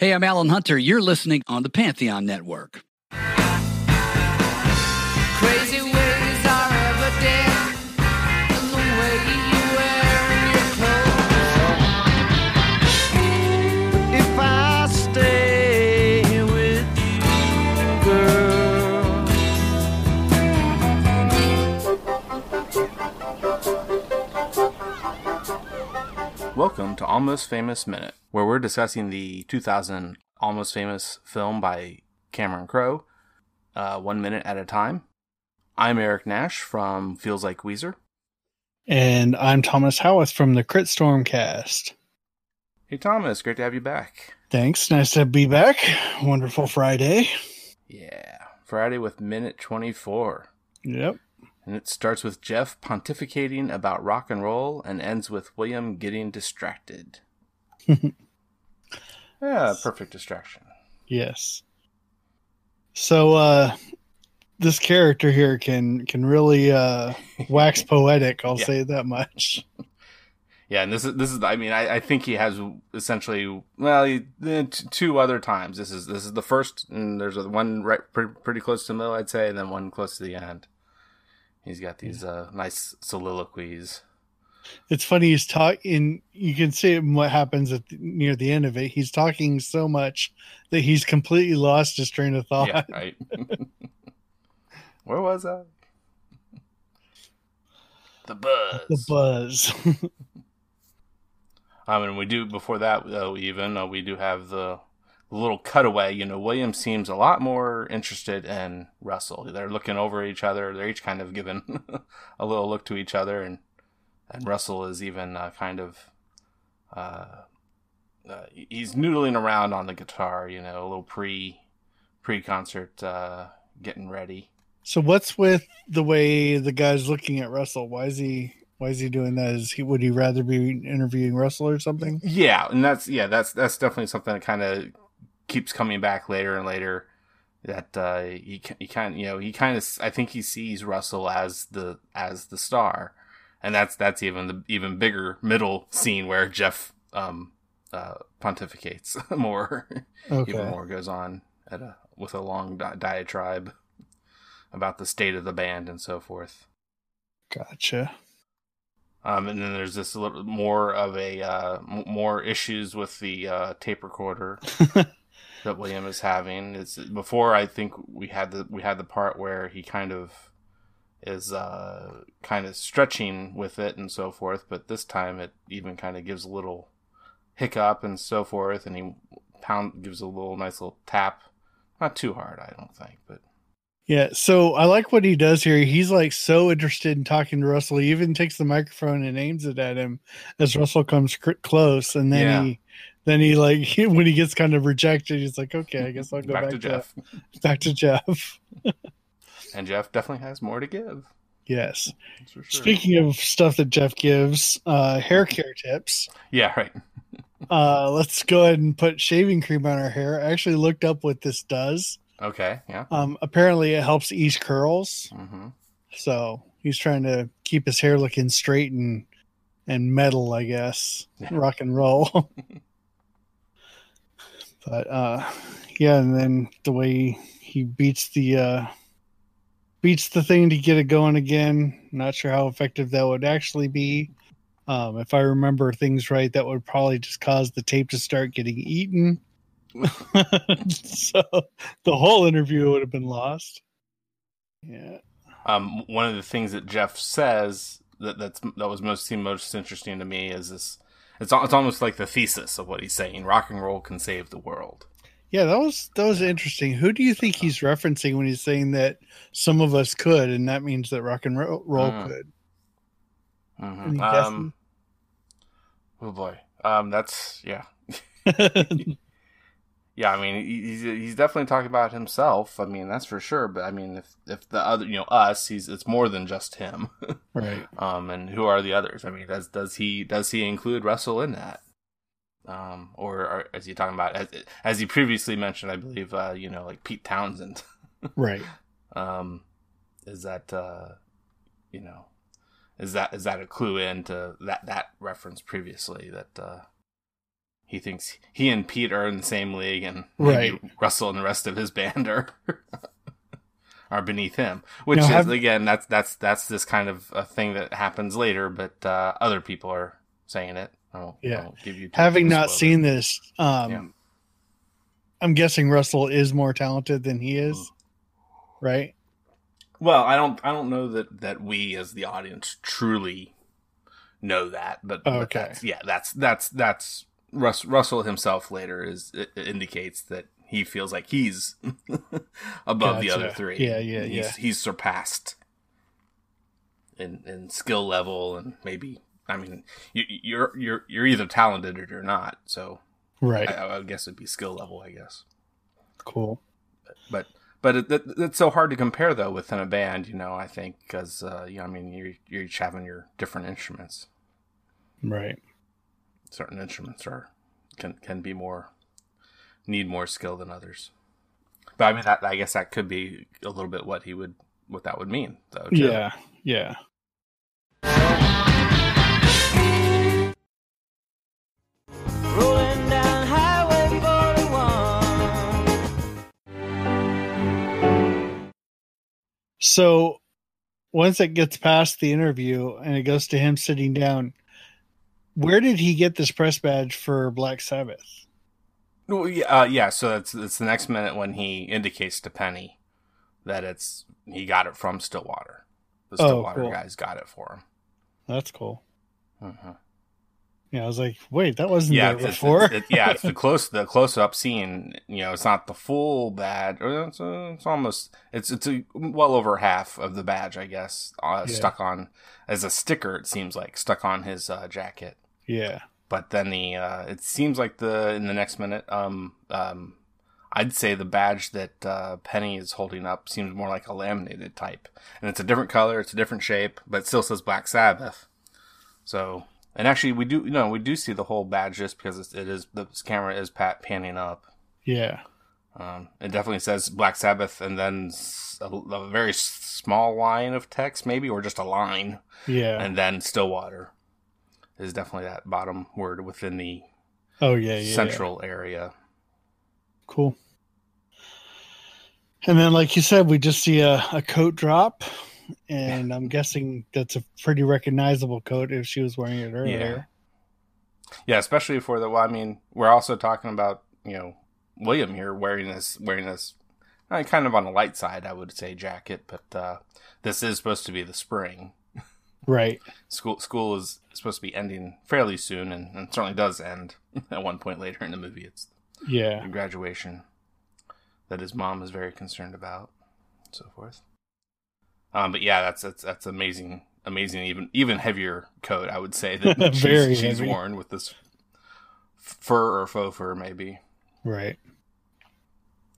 Hey, I'm Alan Hunter. You're listening on the Pantheon Network. Crazy Welcome to Almost Famous Minute, where we're discussing the 2000 Almost Famous film by Cameron Crowe, uh, one minute at a time. I'm Eric Nash from Feels Like Weezer. And I'm Thomas Howarth from the Crit Storm cast. Hey Thomas, great to have you back. Thanks. Nice to be back. Wonderful Friday. Yeah, Friday with minute 24. Yep. And it starts with Jeff pontificating about rock and roll and ends with William getting distracted. yeah, perfect distraction. Yes. So uh this character here can can really uh wax poetic, I'll Yeah. say that much. Yeah, and this is this is. I mean, I, I think he has essentially well, he, eh, t- two other times. This is this is the first, and there's one right pretty, pretty close to the middle, I'd say, and then one close to the end. He's got these uh, nice soliloquies. It's funny he's talking you can see what happens at the, near the end of it. He's talking so much that he's completely lost his train of thought. Yeah, right. Where was I? The buzz. The buzz. Um, and we do before that though. Even uh, we do have the little cutaway. You know, William seems a lot more interested in Russell. They're looking over each other. They're each kind of giving a little look to each other, and and Russell is even uh, kind of. Uh, uh, he's noodling around on the guitar, you know, a little pre pre concert uh, getting ready. so what's with the way the guy's looking at Russell? Why is he why is he doing that? Is he would he rather be interviewing Russell or something? Yeah, and that's yeah, that's that's definitely something that kind of keeps coming back later and later. That uh, he he kind you know he kind of I think he sees Russell as the as the star, and that's that's even the even bigger middle scene where Jeff um uh pontificates more, Okay. even more goes on at a with a long di- diatribe about the state of the band and so forth. Gotcha. Um, and then there's this little more of a uh, more issues with the uh, tape recorder that William is having. It's before I think we had the we had the part where he kind of is uh, kind of stretching with it and so forth, but this time it even kind of gives a little hiccup and so forth, and he pound gives a little nice little tap, not too hard, I don't think, but Yeah, so I like what he does here. He's like so interested in talking to Russell. He even takes the microphone and aims it at him as Russell comes cr- close, and then Yeah. he, then he like when he gets kind of rejected, he's like, "Okay, I guess I'll go back, to Jeff, back to Jeff." and Jeff definitely has more to give. Yes. Sure. Speaking of stuff that Jeff gives, uh, hair care tips. yeah, right. Uh, let's go ahead and put shaving cream on our hair. I actually looked up what this does. Okay, yeah. Um, apparently, it helps ease curls. hmm So he's trying to keep his hair looking straight and and metal, I guess, rock and roll. But uh, yeah, and then the way he beats the uh, beats the thing to get it going again. Not sure how effective that would actually be. Um, if I remember things right, that would probably just cause the tape to start getting eaten. so the whole interview would have been lost. Yeah. Um, one of the things that Jeff says that that's that was most most interesting to me is this. It's it's almost like the thesis of what he's saying. Rock and roll can save the world. Yeah, that was that was interesting. Who do you think he's referencing when he's saying that some of us could, and that means that rock and ro- roll Mm. could? hmm Um, oh boy. Um, that's yeah? yeah. I mean, he's he's definitely talking about himself. I mean, that's for sure. But I mean, if if the other, you know, us, he's it's more than just him. right. Um, and who are the others? I mean, does does he does he include Russell in that? Um, or, or is he talking about as, as he previously mentioned? I believe, uh, you know, like Pete Townshend. Right. Um, is that uh, you know, is that is that a clue into that that reference previously that uh, he thinks he and Pete are in the same league, and maybe Right. Russell and the rest of his band are are beneath him. Which Now, is have- again, that's that's that's this kind of a thing that happens later, but uh, other people are saying it. I won't, I Yeah. you Having not seen this, um, Yeah. I'm guessing Russell is more talented than he Mm. is, right? Well, I don't I don't know that that we as the audience truly know that, but, but Okay. that's, yeah, that's that's that's Russ, Russell himself later is indicates that he feels like he's above the other three. Yeah, yeah, he's, yeah. He's surpassed in in skill level and maybe I mean you, you're you're you're either talented or you're not. So Right. I, I guess it'd be skill level. I guess. cool. but but it, it, it's so hard to compare though within a band you know i think because uh, you know, i mean you're, you're each having your different instruments Right. Certain instruments are can can be more need more skill than others but i mean that i guess that could be a little bit what he would what that would mean though too. Yeah. Yeah. Rolling down Highway 41. So once it gets past the interview and it goes to him sitting down, where did he get this press badge for Black Sabbath? Well, yeah, uh, yeah so it's it's the next minute when he indicates to penny that it's he got it from stillwater the Oh, stillwater cool. guys got it for him. That's cool. him Mhm. Yeah, I was like, wait, that wasn't yeah, there it's, before. it's- it- yeah, it's the close the close up scene. You know, it's not the full badge. It's, uh, it's almost it's it's a, well over half of the badge, I guess, uh, Yeah. stuck on as a sticker. It seems like stuck on his uh, jacket. yeah. But then the uh, it seems like the in the next minute, um, um, I'd say the badge that uh, Penny is holding up seems more like a laminated type, and it's a different color, it's a different shape, but it still says Black Sabbath. So, and actually, we do no, we do see the whole badge just because it's, it is the camera is pat panning up. Yeah. Um, it definitely says Black Sabbath, and then a very small line of text, maybe, or just a line, Yeah. and then Stillwater is definitely that bottom word within the oh yeah, yeah. yeah. central area. Cool. And then, like you said, we just see a, a coat drop, and I'm guessing that's a pretty recognizable coat if she was wearing it earlier. Yeah, especially for the. Well, I mean, we're also talking about you know William here wearing this wearing this uh, kind of on the light side, I would say, jacket, but uh, this is supposed to be the spring. Right. School school is supposed to be ending fairly soon, and, and certainly does end at one point later in the movie. It's Yeah. graduation that his mom is very concerned about, and so forth. Um, but yeah, that's that's that's amazing, amazing, even even heavier coat. I would say that she's, she's worn with this fur or faux fur, maybe Right.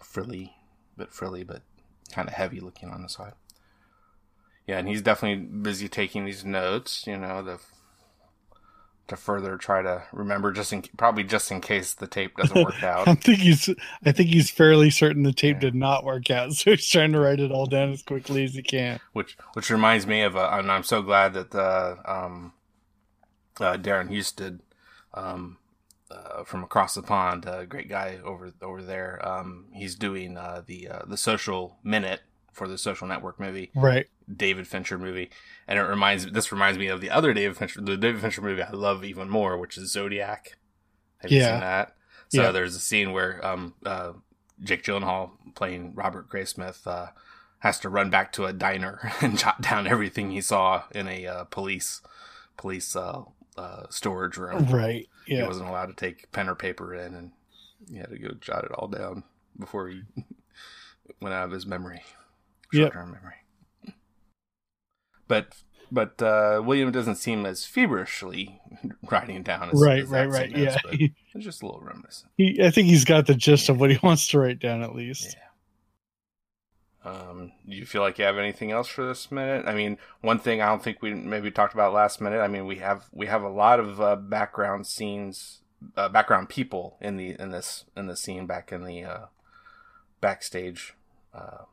frilly, bit frilly, but kind of heavy looking on the side. Yeah, and he's definitely busy taking these notes. You know, the to further try to remember, just in probably just in case the tape doesn't work out. I think he's. I think he's fairly certain the tape Yeah. did not work out, so he's trying to write it all down as quickly as he can. which which reminds me of, uh, and I'm so glad that uh, um, uh, Darren Houston um, uh, from across the pond, a great guy over over there. Um, he's doing uh, the uh, the social minute for the social network movie, Right. David Fincher movie, and it reminds this reminds me of the other David Fincher, the David Fincher movie I love even more, which is Zodiac. Have you Yeah. seen that? So Yeah. there's a scene where um, uh, Jake Gyllenhaal playing Robert Graysmith uh, has to run back to a diner and jot down everything he saw in a uh, police police uh, uh, storage room. Right. Yeah. He wasn't allowed to take pen or paper in, and he had to go jot it all down before he went out of his memory, short-term memory. But but uh, William doesn't seem as feverishly writing down as Right. as Right. Right. is, Yeah. He, it's just a little reminiscent. he, I think he's got the gist of what he wants to write down at least. Um, do you feel like you have anything else for this minute? I mean, one thing I don't think we maybe talked about last minute. I mean, we have we have a lot of uh, background scenes, uh, background people in the in this in the scene back in the uh, backstage uh,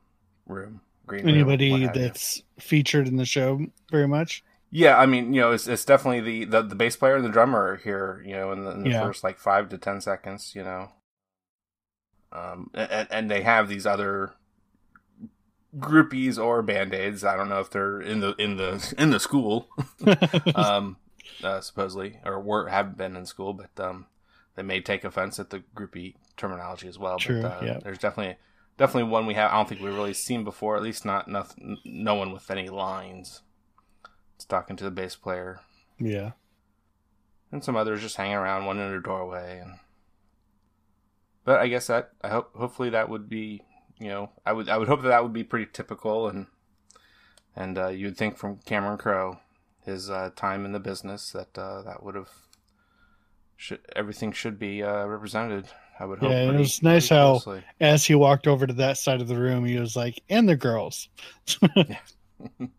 room. Green Anybody that's featured in the show very much? Yeah, I mean, you know, it's it's definitely the the, the bass player and the drummer here. You know, in the, in the Yeah. first like five to ten seconds. You know, um, and, and they have these other groupies or band aids. I don't know if they're in the in the in the school, um, uh, supposedly, or were have been in school, but um, they may take offense at the groupie terminology as well. True, but uh, yeah. there's definitely definitely one we have. I don't think we've really seen before. At least not nothing, no one with any lines. It's talking to the bass player, yeah. and some others just hanging around, one in a doorway. And but I guess that I hope hopefully that would be you know I would I would hope that that would be pretty typical and and uh, you'd think from Cameron Crowe his uh, time in the business that uh, that would have should everything should be uh, represented. I would hope. Yeah, it was nice how- closely. As he walked over to that side of the room, he was like, "And the girls."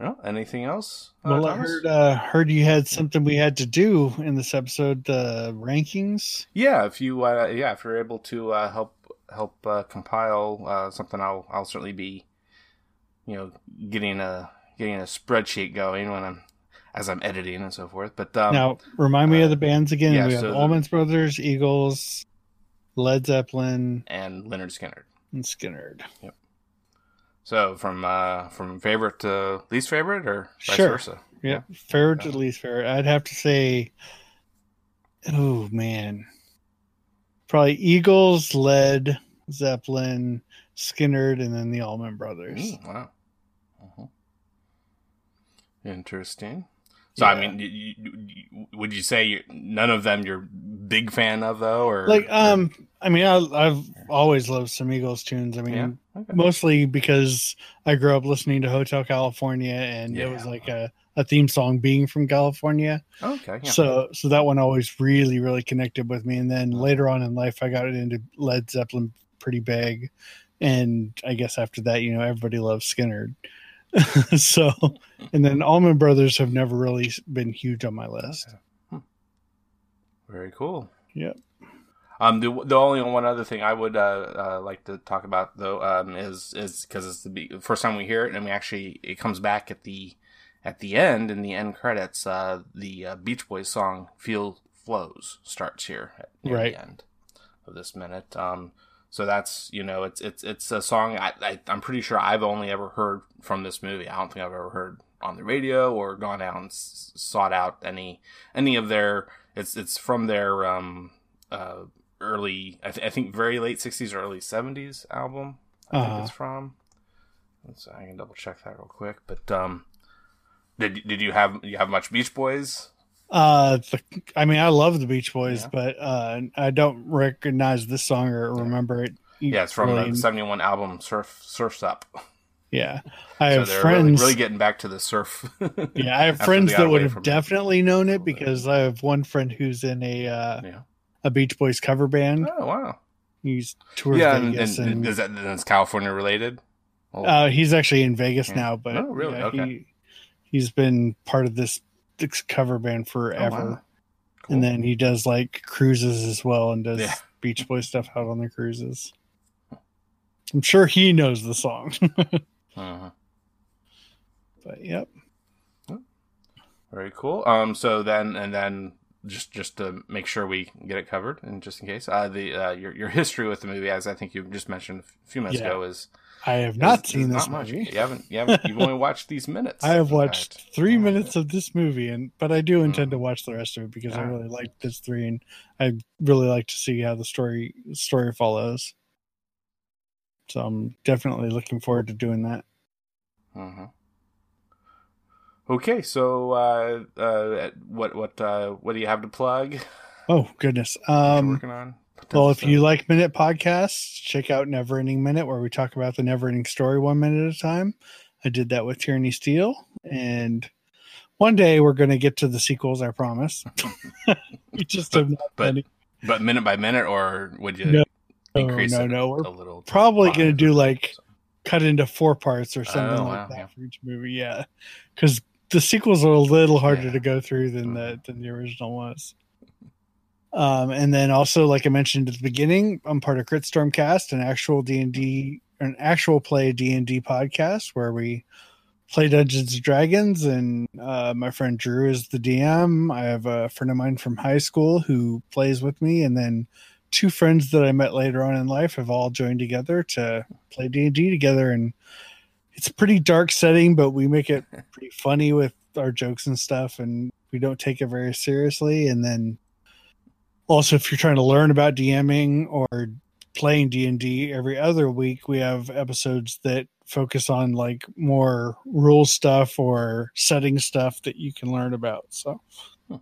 Well, anything else? uh, well, I heard uh, heard you had something we had to do in this episode, the rankings. Yeah, if you uh, yeah, if you're able to uh, help help uh, compile uh, something, I'll I'll certainly be, you know, getting a getting a spreadsheet going when I'm as I'm editing and so forth. But um, now, remind me uh, of the bands again. yeah, we have the- Allman Brothers, Eagles, Led Zeppelin, and Lynyrd Skynyrd. and Skynyrd. Yep. So from uh, from favorite to least favorite, or vice Sure. versa. Yeah, favorite to least favorite. I'd have to say, oh man, probably Eagles, Led Zeppelin, Skynyrd, and then the Allman Brothers. Mm, wow. Mhm. Interesting. So I mean, you, you, would you say you, none of them you're big fan of though, or Like, um, I mean, I, I've always loved some Eagles tunes. I mean, yeah, okay. mostly because I grew up listening to Hotel California, and it was like a, a theme song being from California. okay, yeah. So, so that one always really, really connected with me. And then Mhm. later on in life, I got into Led Zeppelin pretty big, and I guess after that, you know, everybody loves Skynyrd. so, and then Allman Brothers have never really been huge on my list. Very cool. Yep. Um, the the only one other thing I would uh, uh like to talk about though um is is because it's the be- first time we hear it and we actually it comes back at the at the end in the end credits uh the uh, Beach Boys song "Feel Flows" starts here at near Right. the end of this minute. Um, so that's you know it's it's it's a song I, I I'm pretty sure I've only ever heard from this movie. I don't think I've ever heard on the radio or gone out and s- sought out any any of their. It's it's from their um uh early I, th- I think very late 60s or early 70s album i Uh-huh. think it's from Let's, i can double check that real quick but um did, did you have you have much beach boys Uh, the, I mean, I love the Beach Boys, Yeah. but uh, I don't recognize this song or remember it. yeah it's from really. the 71 album surf Surf's Up yeah. I have friends. really, really getting back to the surf yeah, I have friends that would have from it. definitely known it because I have one friend who's in a uh, yeah a Beach Boys cover band. oh wow He's tours yeah Vegas, and, and, is that it's california related Oh, uh, he's actually in Vegas Yeah. now. But Oh, really? yeah, Okay. he he's been part of this cover band oh, forever, wow. Cool. and then he does like cruises as well and does Yeah. Beach Boy stuff out on the cruises. I'm sure he knows the song, uh-huh. but yep. Very cool. Um, so then and then just just to make sure we get it covered, and just in case, uh, the uh, your your history with the movie, as I think you just mentioned a few minutes Yeah. ago, is I have not is- seen is this not much. You haven't. You haven't. You've only watched these minutes. I have watched fact. three Oh, minutes of this movie, and but I do intend to Mm. watch the rest of it because I really like this three, and I really like to see how the story story follows. So I'm definitely looking forward to doing that. Mhm. Okay, so uh, uh, what what uh, what do you have to plug? Oh goodness. Um, working on. well, if you like minute podcasts, check out Never Ending Minute, where we talk about the never ending story one minute at a time. I did that with Tyranny Steel, and one day we're going to get to the sequels. I promise. we just have not but but minute by minute, or would you No, increase no, it no, we're a little? probably gonna do, like, cut into four parts or something Oh, like wow, that yeah. for each movie. Yeah, because the sequels are a little harder Yeah. to go through than the Mhm. than the original was. Um, and then also, like I mentioned at the beginning, I'm part of Crit Stormcast, an actual D and D, an actual play D and D podcast where we play Dungeons and Dragons, and uh, my friend Drew is the DM. I have a friend of mine from high school who plays with me, and then two friends that I met later on in life have all joined together to play D and D together, and it's a pretty dark setting, but we make it pretty funny with our jokes and stuff, and we don't take it very seriously. And then also, if you're trying to learn about DMing or playing d&d every other week we have episodes that focus on like more rule stuff or setting stuff that you can learn about so Hmm.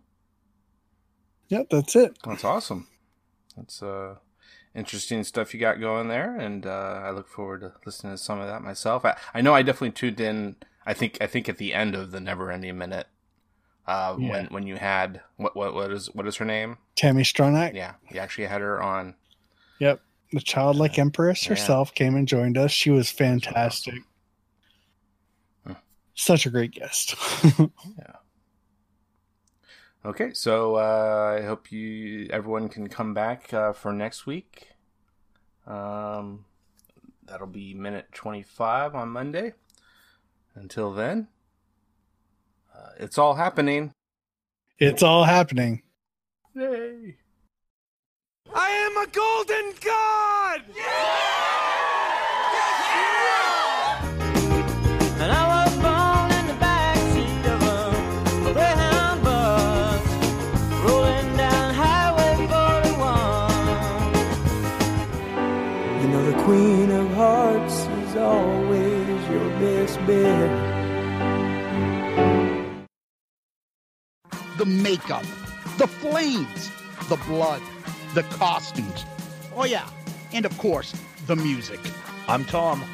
yeah that's it That's awesome. That's uh interesting stuff you got going there, and uh, I look forward to listening to some of that myself. I, I know I definitely tuned in. I think I think at the end of the Never Ending Minute, uh, Yeah. when when you had what what what is what is her name? Tami Stronach Yeah, you actually had her on. yep the childlike empress Yeah. herself came and joined us she was fantastic Hmm. such a great guest Okay, so uh, I hope you everyone can come back uh, for next week. Um, that'll be minute twenty five on Monday. Until then, uh, it's all happening. it's all happening Yay! I am a golden god! And You know the Queen of Hearts is always your best bet. the makeup, the flames, the blood, the costumes. Oh, yeah. And of course, the music. I'm Tom,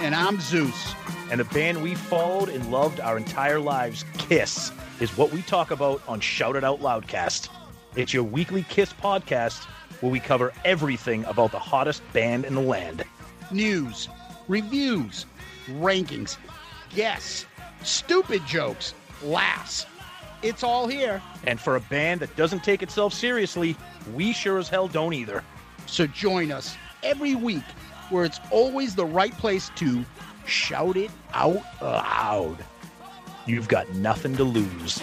And I'm Zeus. and the band we followed and loved our entire lives, Kiss, is what we talk about on Shout It Out Loudcast. It's your weekly Kiss podcast where we cover everything about the hottest band in the land. News, reviews, rankings, guests, stupid jokes, laughs. It's all here. And for a band that doesn't take itself seriously, we sure as hell don't either. So join us every week where it's always the right place to shout it out loud. You've got nothing to lose.